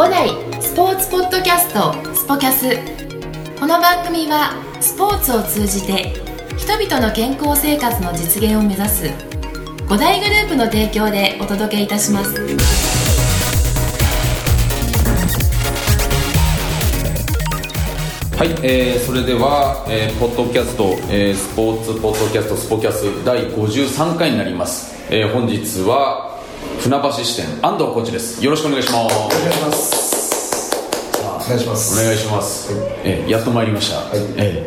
五代スポーツポッドキャストスポキャス。この番組はスポーツを通じて人々の健康生活の実現を目指す五大グループの提供でお届けいたします。はい、えー、それでは、えー、ポッドキャスト、えー、スポーツポッドキャストスポキャス第53回になります、えー、本日は船橋支店安藤コーチです。よろしくお願いします。お願いします。お願いします。お願いします、えー、やっと参りました、い。え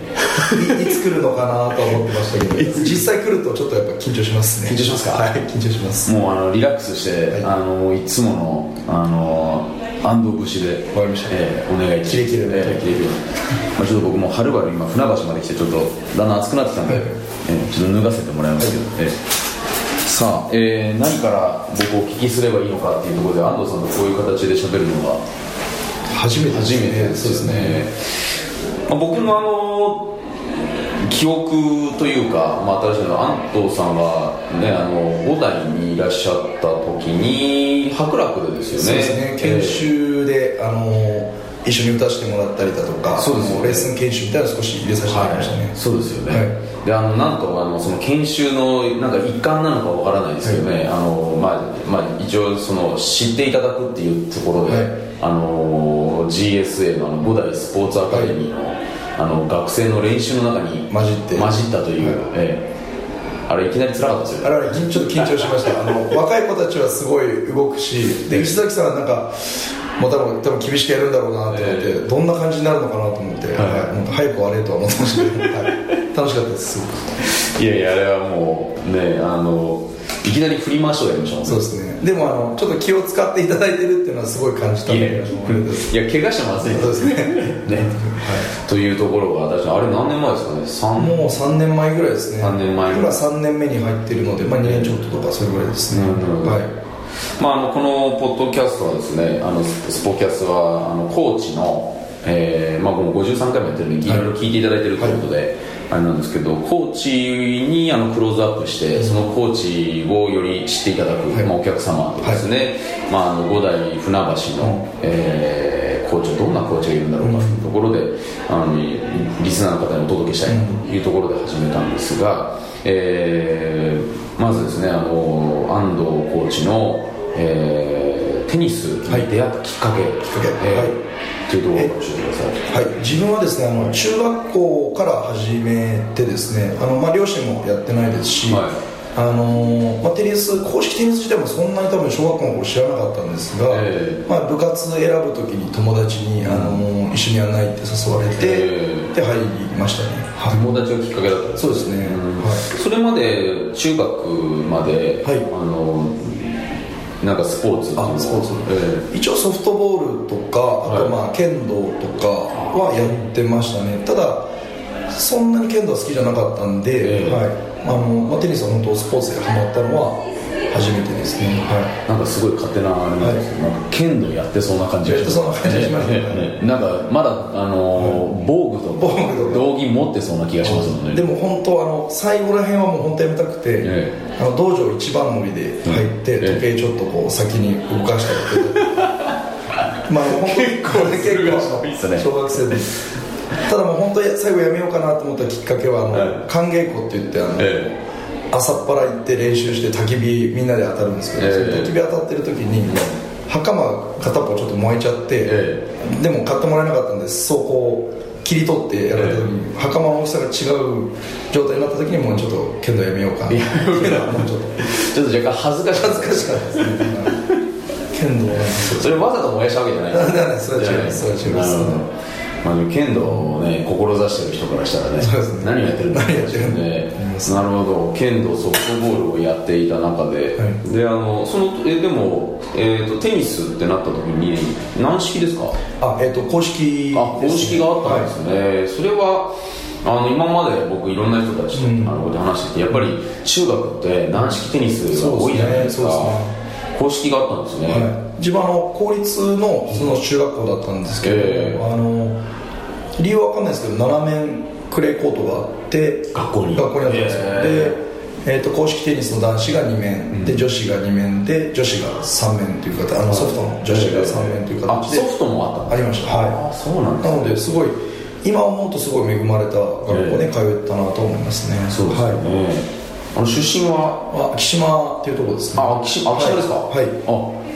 い いつ来るのかなと思ってましたけど、実際来るとちょっとやっぱ緊張しますね。緊張しますか？はい、緊張します。ーもうあのリラックスして、はい。あのいつものあの安藤節でわかりました。えーお願いキレキレでえーキレキレまあ、ちょっと僕もはるばる今船橋まで来てちょっとだんだん暑くなってきたんで、はい。えーちょっと脱がせてもらいますけど、えーさあ、えー何から僕お聞きすればいいのかっていうところで安藤さんとこういう形で喋るのが初めて初めてですそうですね。まあ、僕もあの記憶というか、まあ、新しいのは安藤さんがねあの五代にいらっしゃった時に博楽でですよねそうですね。研修で、あの一緒に歌してもらったりだとか、そうですよね。レッスン研修みたいなの少し入れさせてもらいましたね。そうですよね、はい。であのなんとあのその研修のなんか一環なのかわからないですけどね、あのまあまあ、一応その知っていただくっていうところで、はい。あの GSA のあの五代スポーツアカデミーの,、あの学生の練習の中に混じって。混じったという、はい。ええ。あれいきなり辛かったですよあれあれちょっと緊張しました。あの若い子たちはすごい動くしで石崎さんはなんかもう多分多分厳しくやるんだろうなと思って、えどんな感じになるのかなと思って、はい。はい。早く終われとは思ってましたけど、はい、楽しかったですすごく。いやいやあれはもうねあのいきなり振り回しをやりましたもんそうですね。でもあのちょっと気を使っていただいてるっていうのはすごい感じたんいやでいや怪我してまずいそうですね。ね。というところが私あれ何年前ですかね？3もう3年前ぐらいですね。3年前今3年目に入ってるので、まあ、2年ちょっととかそれぐらいですね、うんはいまあ、あのこのポッドキャストはですねあのススポキャスはあのコーチの、えーまあ、もう53回もやってるんでい。ろいろ聞いていただいてるということで、あれなんですけどコーチにあのクローズアップしてそのコーチをより知っていただく、はい。まあ、お客様とですね、まあ、あの五代船橋の、えーコーチどんなコーチがいるんだろうかというところで、あのリスナーの方にお届けしたいというところで始めたんですが、えーまずですねあの安藤コーチの、えーテニスに出会ったきっかけ、きっかけ。えーはい。というところを教えてください。はい、自分はですねあの中学校から始めてですねあの、まあ、両親もやってないですし、はいあのまあ、テニス公式テニス自体もそんなに多分小学校の頃知らなかったんですが、えまあ、部活選ぶ時に友達に、あの一緒にやらないって誘われて、えで入りましたね、はい。友達がきっかけだったんですそうですね、うんはい。それまで中学まで、はい。あのなんかスポーツあスポーツ。え一応ソフトボールとかあとはい。まあ剣道とかはやってましたね。ただそんなに剣道好きじゃなかったんで、ええ。はいあのまあ、テニスは本当スポーツでハマったのは初めてですね、はーなんかすごい勝手なあれなんですけど、なんか剣道やってそうな感じがしますね。ねね。なんかまだあのー防具と防具とか。道着持ってそうな気がしますもんね。い、でも本当あの最後らへんはもう本当やめたくて、えあの道場一番乗りで入って、うん時計ちょっとこう先に動かしたりとか。まあ結構結駿河小学生でただもう本当に最後やめようかなと思ったきっかけはあの、はい。寒稽古って言ってあの、え朝っぱら行って練習して焚き火みんなで当たるんですけど、焚き火当たってる時に袴片っぽちょっと燃えちゃって、えでも買ってもらえなかったんでそうこう切り取ってやられた時に、袴の大きさが違う状態になった時にもうちょっと剣道やめようかな。ちょっと。ちょっと若干恥ずかしかったですね剣道はそれわざと燃やしたわけじゃない。なななそれは違います。それは違いますまあ、剣道をね志してる人からしたらねね。何をやってるんだってなるほど。剣道ソフトボールをやっていた中で、はい。であのそのえでも、えー、とテニスってなった時に軟式ですか？あえっ、と公式ですあ公式があったんですね、それはあの今まで僕いろんな人たちと、うん。あので話しててやっぱり中学って軟式テニスが多いじゃないですか。そうですね公式があったんですね、はい、自分はあの公立のその中学校だったんですけど、ええ。あの理由は分かんないですけど7面クレーコートがあって学校に。学校にあったんですよ、えでえー、と公式テニスの男子が2面、で女子が2面で女子が3面という形あのソフトの女子が3面という形で、あソフトもあったありました。はあそうなんいですね。なのですごい今思うとすごい恵まれた学校で通ったなと思いますね、そうですよはい。ね、あの出身は？あ昭島っていうところですね。あ秋島ですか？はい、あ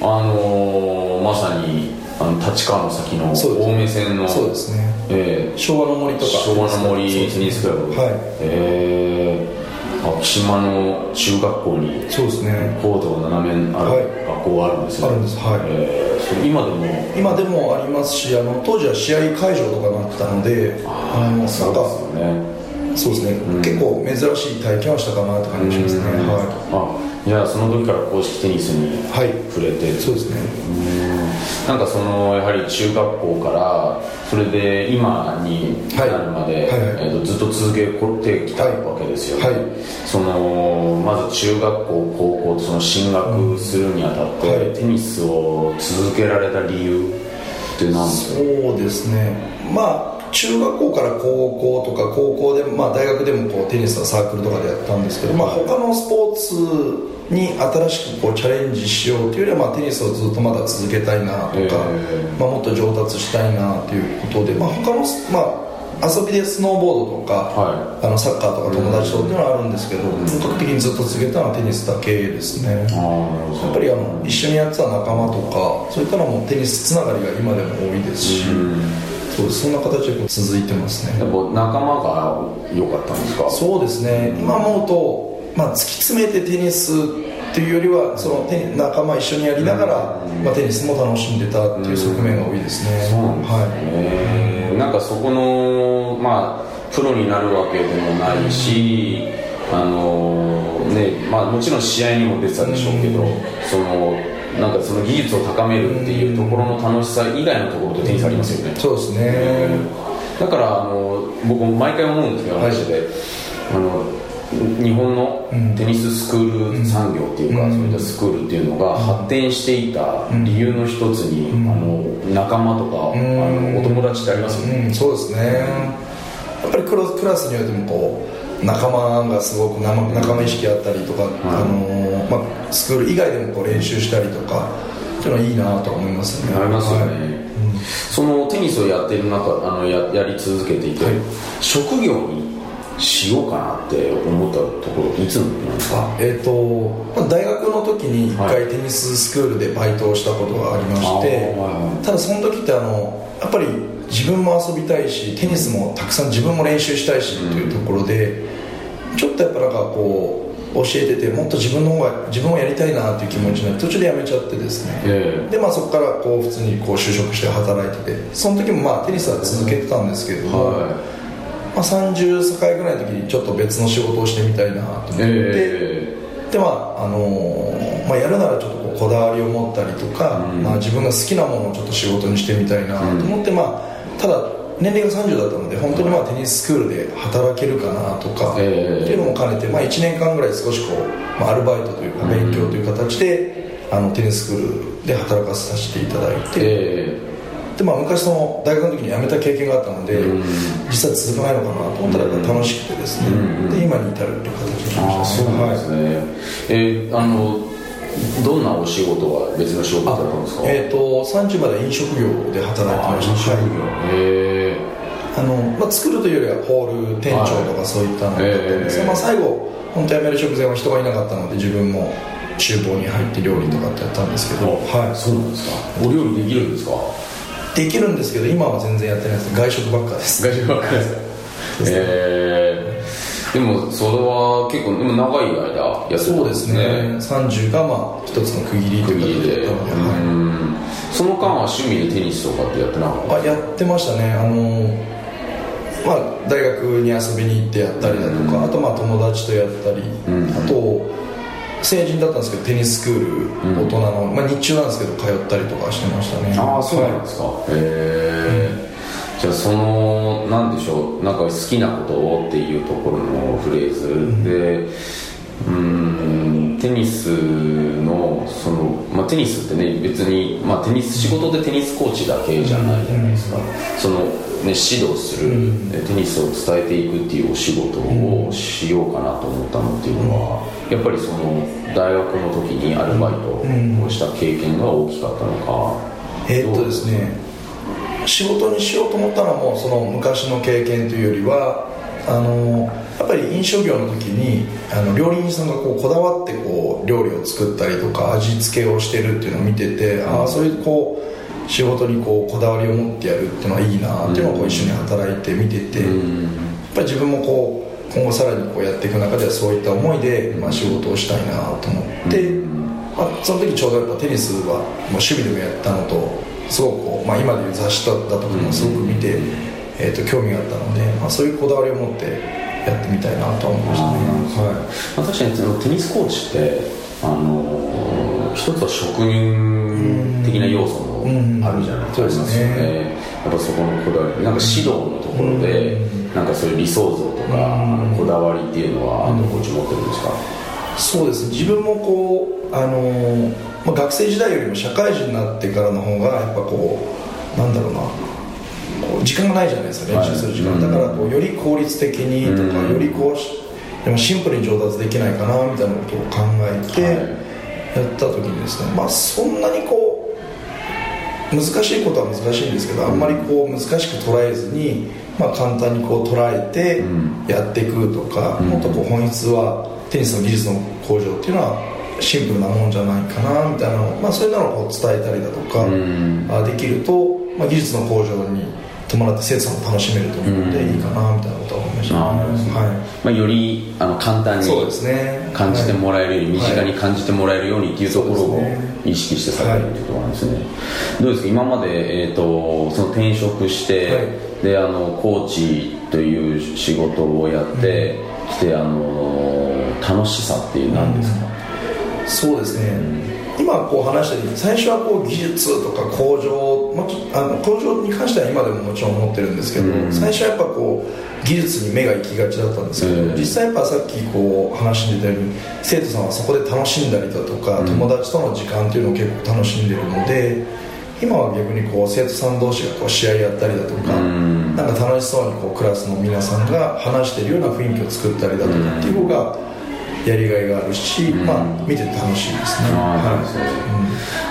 あのーまさにあの立川の先の青梅線のそうですね。えー昭和の森とか昭和の森テニスクラブはい。えー、秋島の中学校にそうですね。コートが斜めあるはい。学校があるんですよあるんです。はい。えー今でも？今でもありますしあの当時は試合会場とかになってたのであのそうですよねそうですね、結構珍しい体験をしたかなって感じしますね、はあじゃあその時から公式テニスにい、はい、触れて。そうですね。なんかそのやはり中学校からそれで今になるまで、はいはいはい。えーとずっと続けてきたわけですよね、はい。そのまず中学校高校とその進学するにあたって、はい。テニスを続けられた理由って何ですか？そうですね。まあ中学校から高校とか高校で、まあ、大学でもこうテニスのサークルとかでやったんですけど、まあ、他のスポーツに新しくこうチャレンジしようというよりは、まあ、テニスをずっとまだ続けたいなとか、えーまあ、もっと上達したいなということで、まあ、他の、まあ、遊びでスノーボードとか、はあのサッカーとか友達とっていうのはあるんですけど、本格的にずっと続けたのはテニスだけですね。やっぱりあの一緒にやってた仲間とかそういったのもテニスつながりが今でも多いですし、そうそんな形で続いてますね。やっぱ仲間が良かったんですか？そうですね。今思うと、まあ、突き詰めてテニスっていうよりはそのテニ仲間一緒にやりながら、まあ、テニスも楽しんでたっていう側面が多いですね、そうなんですね、はい。なんかそこのまあプロになるわけでもないし、あのねまあもちろん試合にも出てたでしょうけど、そのなんかその技術を高めるっていうところの楽しさ以外のところとテニスありますよね、そうですね、だからあの僕も毎回思うんですけどはい話で、あの日本のテニススクール産業っていうか、うん。そういったスクールっていうのが発展していた理由の一つに、あの仲間とか、んあのお友達ってありますよね、うん、そうですね。やっぱりクラスによってもこう仲間がすごくな仲間意識あったりとか、あのまあ、スクール以外でもこう練習したりとかっていうのはいいなとは思いますね。ありますよね、はい。そのテニスをやってる中あのややり続けていて、はい。職業にしようかなって思ったところいつなんですか？えーとまあ大学の時に一は回テニススクールでバイトをしたことがありまして、はい。ただその時ってあのやっぱり自分も遊びたいしテニスもたくさん自分も練習したいしっていうところで、ちょっとやっぱなんかこう教えててもっと自分の方が自分もやりたいなっていう気持ちになって途中でやめちゃってですね、えでまあそこからこう普通にこう就職して働いててその時もまあテニスは続けてたんですけれども、はまあ、30歳ぐらいの時にちょっと別の仕事をしてみたいなと思って、え。でまああのーまあ、やるならちょっとこだわりを持ったりとか、うん。まあ、自分が好きなものをちょっと仕事にしてみたいなと思って、まあ、ただ年齢が30だったので本当にまあテニススクールで働けるかなとか、ええ。っていうのも兼ねて、まあ、1年間ぐらい少しこう、まあ、アルバイトというか勉強という形で、あのテニススクールで働かさせていただいて、えでまあ、昔その大学の時に辞めた経験があったので、うん。実際続かないのかなと思ったら楽しくてですね、うん。で今に至るっていう形になりましたね。そうですね、えーあのどんなお仕事は別の仕事だったんですか？えー、と30まで飲食業で働いてました。飲食業。はいへあのまあ、作るというよりはホール店長とかそういったのだったんですが、ええ。まあ、最後本当辞める直前は人がいなかったので自分も厨房に入って料理とかってやったんですけど、えそうなんですか。お料理できるんですか？い、できるんですけど今は全然やってないです。外食ばっかです。外食ばっかりです かえー、でもそれは結構でも長い間やってたそうですね。30がまあ一つの区切りと区切りでいう形で。やったので、はいうん。その間は趣味でテニスとかってやってなかった？あやってましたね。あのまあ大学に遊びに行ってやったりだとか、あとまあ友達とやったり、ん。あと成人だったんですけどテニススクール、大人の、まあ、日中なんですけど通ったりとかしてましたね。ああそうなんはですか、へえじゃあそのなんでしょうなんか好きなことをっていうところのフレーズ。でうんテニスのその、まあ、あ、テニスってね別に、まあ、テニス仕事でテニスコーチだけじゃないじゃないですか、その、ね、指導する、テニスを伝えていくっていうお仕事をしようかなと思ったのっていうのは、やっぱりその大学の時にアルバイトをした経験が大きかったのか、えーっとですね仕事にしようと思ったのもその昔の経験というよりはあのやっぱり飲食業の時にあの料理人さんがこうこだわってこう料理を作ったりとか味付けをしてるっていうのを見てて、ああそういうこう仕事にこうこだわりを持ってやるっていうのはいいなっていうのをこう一緒に働いて見てて、やっぱり自分もこう今後さらにこうやっていく中ではそういった思いで、まあ、仕事をしたいなと思って、まあ、その時ちょうどやっぱテニスはもう趣味でもやったのとすごくこう、まあ、今でいう雑誌だとかもすごく見て、えー、と興味があったので、まあ、そういうこだわりを持ってやってみたいなと思いましたね、はまあ、確かにそのテニスコーチってあの一つは職人的な要素もあるじゃないですか、うん。そうですね。やっぱそこのこだわり。なんか指導のところで、なんかそういう理想像とか、あのこだわりっていうのは安藤コーチ持ってるんですか、い、そうです。ね自分もこう、あのーまあ、学生時代よりも社会人になってからの方がやっぱこうなんだろうなこう時間がないじゃないですか練習する時間、はいだからこうより効率的にとか、うん。よりこうしでもシンプルに上達できないかなみたいなことを考えてはい。やった時にですね、まあそんなにこう難しいことは難しいんですけどあんまりこう難しく捉えずに、まあ、簡単にこう捉えてうん。やっていくとか、もっとこう本質はテニスの技術の向上っていうのはシンプルなもんじゃないかなみたいなまあ、そういうのをこう伝えたりだとか、うできると、まあ、技術の向上に伴って生徒さんも楽しめると思うので、うんいいかなみたいなことは思いましたね、はまあ、よりあの簡単い、に感じてもらえるように、身近に感じてもらえるようにっていうところを意識してされてるっていうところなんですね、どうですか？今まで、えー、とその転職して、はい。であのコーチという仕事をやってきて、あの楽しさっていう何ですか、そうですね、今こう話したように最初はこう技術とか工場もちあの工場に関しては今でももちろん思ってるんですけど、うん。最初はやっぱこう技術に目が行きがちだったんですけど、うん。実際やっぱさっきこう話に出たように生徒さんはそこで楽しんだりだとか、うん。友達との時間っていうのを結構楽しんでるので今は逆にこう生徒さん同士がこう試合やったりだとか、うん。なんか楽しそうにこうクラスの皆さんが話してるような雰囲気を作ったりだとかっていう方がやりがいがあるし、うん。まあ見てて楽しいですね、は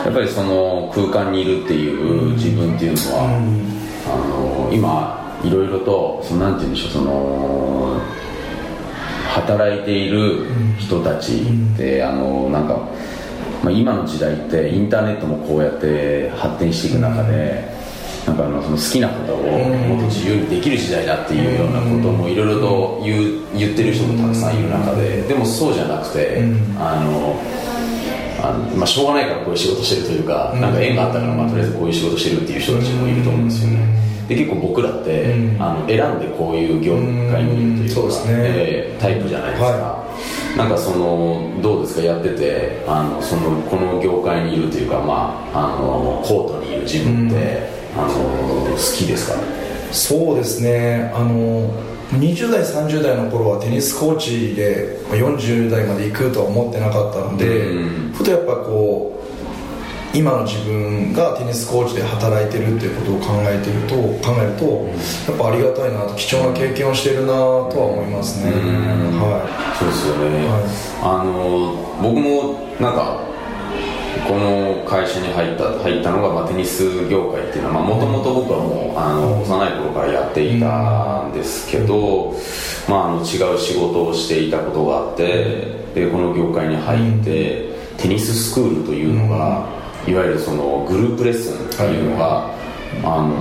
い。やっぱりその空間にいるっていう自分っていうのは、あの今いろいろとそのなんて言うんでしょうその働いている人たちって、あのなんか、まあ、今の時代ってインターネットもこうやって発展していく中で、なんかあのその好きなことをもっと自由にできる時代だっていうようなこともいろいろと言う言ってる人もたくさんいる中ででもそうじゃなくて、あのあのまあ、しょうがないからこういう仕事してるというか、なんか縁があったから、まあ、とりあえずこういう仕事してるっていう人たちもいると思うんですよね。で結構僕らって、あの選んでこういう業界にいるというか、うねえータイプじゃないですか、はなんかそのどうですかやっててあのそのこの業界にいるというか、まあ、あのコートにいる自分って、あの好きですか？そうですね。あの20代30代の頃はテニスコーチでまあ40代まで行くとは思ってなかったので、うん。ふとやっぱこう今の自分がテニスコーチで働いてるっていうことを考えてると考えると、やっぱありがたいなと貴重な経験をしてるなとは思いますね、うん。はそうですよね、はい。あの僕もなんかこの会社に入った入ったのが、まあ、テニス業界っていうのはもともと僕はもうあの幼い頃からやっていたんですけど、まあ、あの違う仕事をしていたことがあってでこの業界に入って、テニススクールというのが、いわゆるそのグループレッスンっていうのが、あの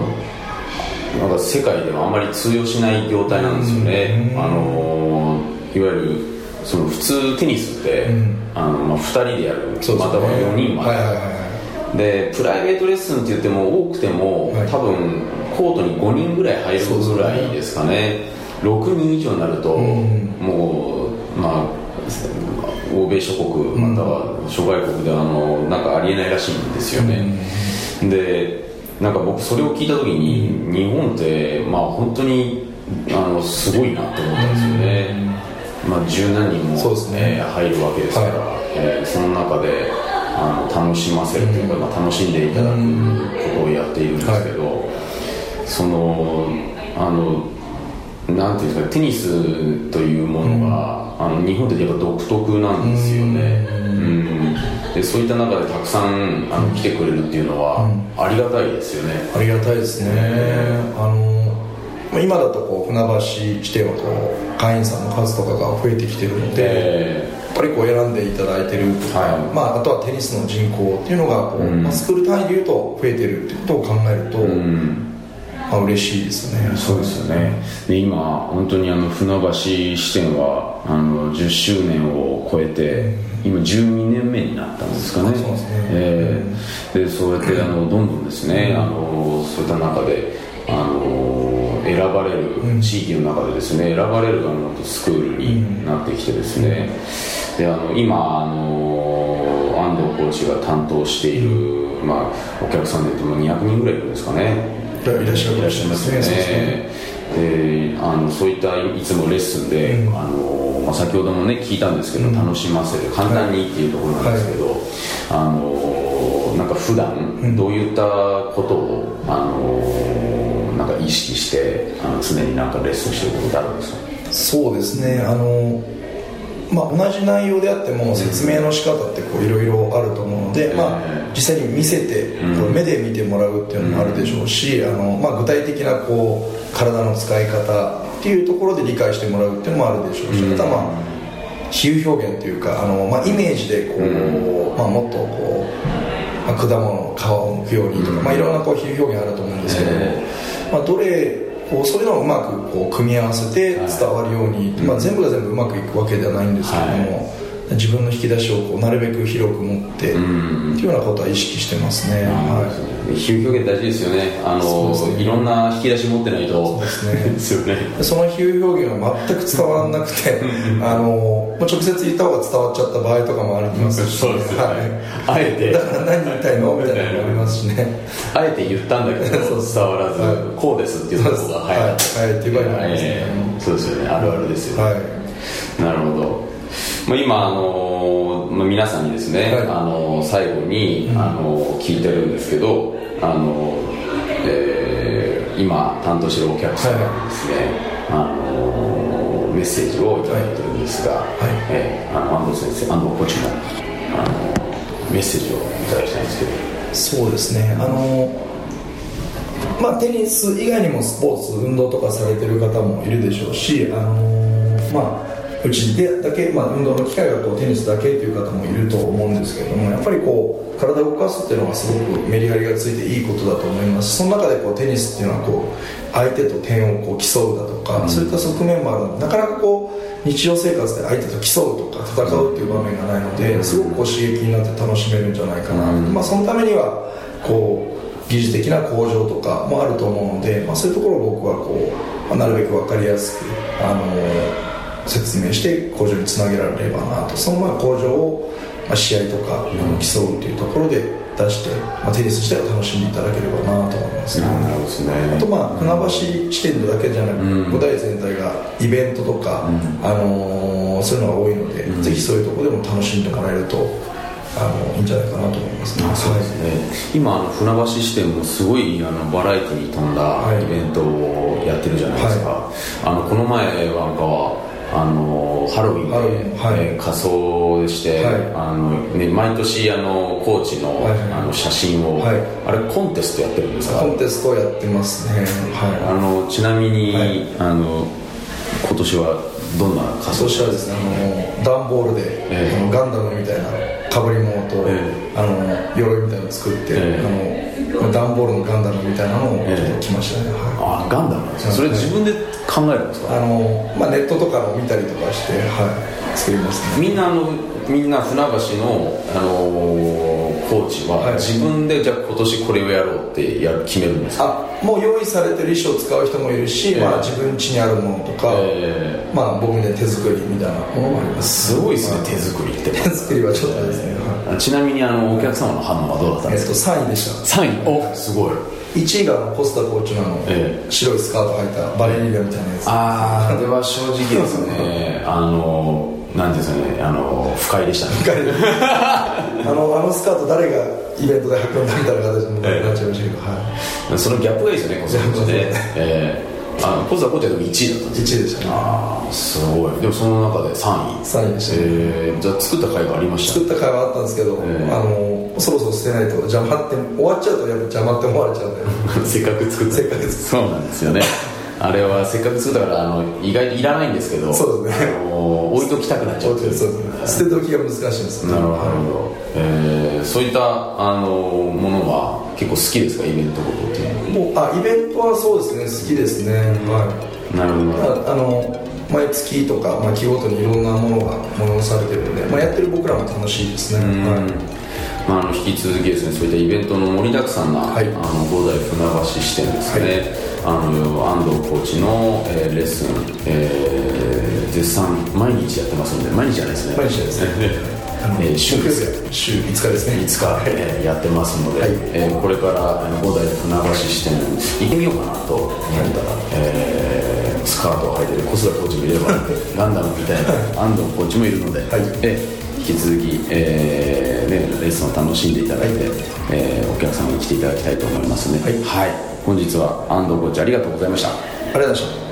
なんか世界ではあまり通用しない業態なんですよね、あのいわゆるその普通テニスって、あのまあ、2人でやるまたは4人まで、はいはいはいはい。でプライベートレッスンって言っても多くても、はい。多分コートに5人ぐらい入るぐらいですかね。6人以上になると、ん。もうまあ欧米諸国または諸外国ではあのなんかありえないらしいんですよね、でなんか僕それを聞いた時に日本ってまあ本当にあのすごいなと思ったんですよね、まあ十何人もそうですね。えー入るわけですから、はえーその中であの楽しませるというか、まあ、楽しんでいただくことをやっているんですけど、そのあのなんていうんですかテニスというものが、あの日本ってやっぱ独特なんですよね、うん。でそういった中でたくさんあの来てくれるっていうのは、ありがたいですよね。ありがたいですね、あのまあ今だとこう船橋支店はこう会員さんの数とかが増えてきてるので、えやっぱりこう選んでいただいてるとか、はい。まあ、あとはテニスの人口っていうのがこう、うん。まあ、スクール単位でいうと増えてるってことを考えると、ーうん。まあ嬉しいですね。そうですよね。で今本当にあの船橋支店はあの10周年を超えて今12年目になったんですかね。そうですね。えーでそうやってあのどんどんですねあのそういった中であの選ばれる地域の中でですね選ばれるあのスクールになってきてですね。であの今あの安藤コーチが担当している、まあ、お客さんで言っても200人ぐらいいるんですかね。いらっしゃるいますよねね。であのそういったいつもレッスンで、あのまあ、先ほどもね聞いたんですけど、楽しませる簡単にっていうところなんですけど、あのなんか普段どういったことを、あのなんか意識してあの常になんかレッスンしてることってあるんですか？そうですね。あのまあ、同じ内容であっても説明の仕方ってこういろいろあると思うので、まあ、実際に見せてこう目で見てもらうっていうのもあるでしょうし、あのまあ、具体的なこう体の使い方っていうところで理解してもらうっていうのもあるでしょうし、あとはまあ比喩表現というかあの、まあ、イメージでこう、まあ、もっとこう、まあ、果物の皮を剥くようにとか、まあ、いろんなこう比喩表現あると思うんですけども、まあ、どれこうそういうのをうまくこう組み合わせて伝わるように、まあ、全部が全部うまくいくわけではないんですけども、自分の引き出しをこうなるべく広く持って、っていうようなことは意識してますね、はい。比喩表現大事ですよね。あのね。いろんな引き出し持ってないと。そうですね。ね。でその比喩表現が全く伝わらなくてあのまあ直接言った方が伝わっちゃった場合とかもありますし、そうですよね。はい。あえて。だから何言いたいのみたいなのもありますしね。あえて言ったんだけど 伝わらず、はい。こうですっていうところが早かった、はい。はい。っていう場合もありますね。えーそうですよね。あるあるですよね、はい。なるほど、まあ、今あの、まあ、皆さんにですね、はい。あの最後に、あの聞いてるんですけどあの、えー今担当してるお客様にですね、あのメッセージをいただいてるんですが、えーあの安藤先生安藤コーチのあのメッセージをいただきたいんですけど。そうですね。あのまあテニス以外にもスポーツ運動とかされてる方もいるでしょうしあのまあうちでだけ、まあ、運動の機会がこうテニスだけという方もいると思うんですけれどもやっぱりこう体を動かすっていうのがすごくメリハリがついていいことだと思います。しその中でこうテニスっていうのはこう相手と点をこう競うだとか、そういった側面もあるのでなかなかこう日常生活で相手と競うとか戦うっていう場面がないのですごくこう刺激になって楽しめるんじゃないかな、まあ、そのためにはこう技術的な向上とかもあると思うので、まあ、そういうところを僕はこう、まあなるべく分かりやすく、あの説明して向上につなげられればなと。そのまあ向上を、まあ、試合とか、競うというところで出して、まあ、テニス自体を楽しんでいただければなと思います、なるほどですね。あとまあ船橋支店だけじゃなく、五大全体がイベントとか、あのーそういうのが多いので、ぜひそういうところでも楽しんでもらえるとあのいいんじゃないかなと思いますね。そうですね、今あの船橋支店もすごいあのバラエティに富んだはい。イベントをやってるじゃないですか、あのこの前なんかはあのハロウィンで、はい。えー仮装して、はい。あのね、毎年あのコーチの,、はい。あの写真を、はい。あれコンテストやってるんですか？コンテストをやってますね。はい。あのちなみに、はい。あの今年はどんな仮装？そしたらですねあの段ボールで、ええ。あのガンダムみたいなかぶり物と、えあの鎧みたいなのを作って、え。あの段ボールのガンダムみたいなのをええ。着ましたね、はい。あガンダム。それ自分で考えるんですか、あの？まあ、ネットとかを見たりとかして、はい、作りますねみんなあのみんな船橋の、あのーコーチははい。自分でじゃあ今年これをやろうってやる決めるんですか、あもう用意されてる衣装を使う人もいるし、ええ。まあ、自分家にあるものとか、えまあ、僕みたいに手作りみたいなものもあります。すごいですねまあ手作りって。手作りはちょっとですね、はい。ちなみにあのお客様の反応はどうだったんえっと、ですか、3位でした。3位。おすごい。1位がコスタコーチの白いスカート履いたバレリーナみたいなやつ。ああでは正直ですね。あのなんですかねあの不快でしたね。あの あのスカート誰がイベントで履くんだみたいな形になっちゃいましたけど、はい。そのギャップがいいですよねコスで。えー、あのコスはコーチはでも1位だったんです1位でしたね。ああすごい。でもその中で3位。3位でしたね。えー、じゃあ作った会がありました？作った会はあったんですけど、ええ。あのそろそろ捨てないと邪魔って終わっちゃうとやっぱ邪魔って思われちゃうんで。せっかく作った。せっかく作った。そうなんですよねあれはせっかく作ったからあの意外といらないんですけどそうですね。あの置いときたくなっちゃう。そうです捨て時が難しいんですよ。なるほど、えー、そういったあのものは結構好きですか？イベントごとって。もうあイベントはそうですね。好きですね。はなるほど。いああの毎月とか、まあ、期ごとにいろんなものが催されてるので、まあ、やってる僕らも楽しいですね、うん。はいまあ、あの引き続きですねそういったイベントの盛りだくさんな、はい。あの五代船橋支店ですね、あの安藤コーチの、えーレッスン、えー絶賛毎日やってますので毎日じゃないですね。毎日ですね。えー週です週5日ですね。いつか、えーやってますので、はい。えーこれから五代船橋支店行ってみようかなと思ったら、えースカートを履いてる小須田コーチもいればガンダムみたいな安藤コーチもいるので、はい。えー引き続き、えーね、レッスンを楽しんでいただいて、えーお客様に来ていただきたいと思いますね。はい。本日は安藤コーチありがとうございました。ありがとうございました。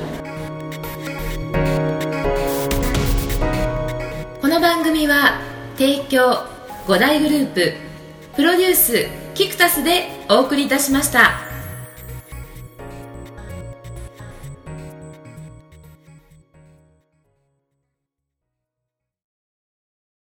この番組は提供5大グループプロデュースキクタスでお送りいたしました。